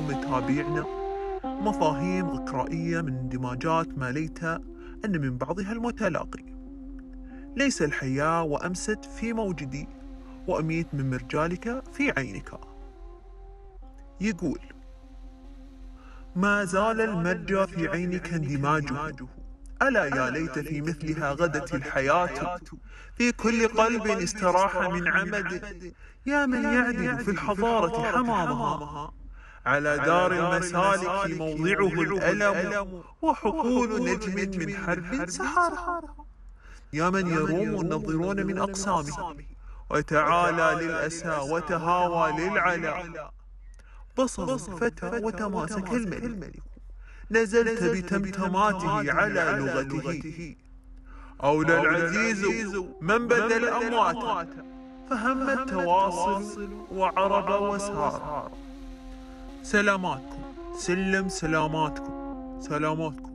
متابعنا. مفاهيم غكرائية من اندماجات ما ليت أن من بعضها المتلاقي. ليس الحياة وأمست في موجدي وأميت من مرجالك في عينك. يقول ما زال المرجى في عينك اندماجه ألا يا ليت في مثلها غدت الحياة. في كل قلب استراح من عمد. يا من يعدل في الحضارة حمامها. على دار المسالك موضعه الألم وحقول نجم من حرب سحرها يا من يروم النظرون من أقسامه. وتعالى للأسى وتهاوى للعلا. بصر فتى وتماسك الملك. نزلت بتمتماته على لغته. أولى العزيز من بدل الأموات فهم التواصل وعرب وسار. سلاماتكم. سلم سلاماتكم. سلاماتكم.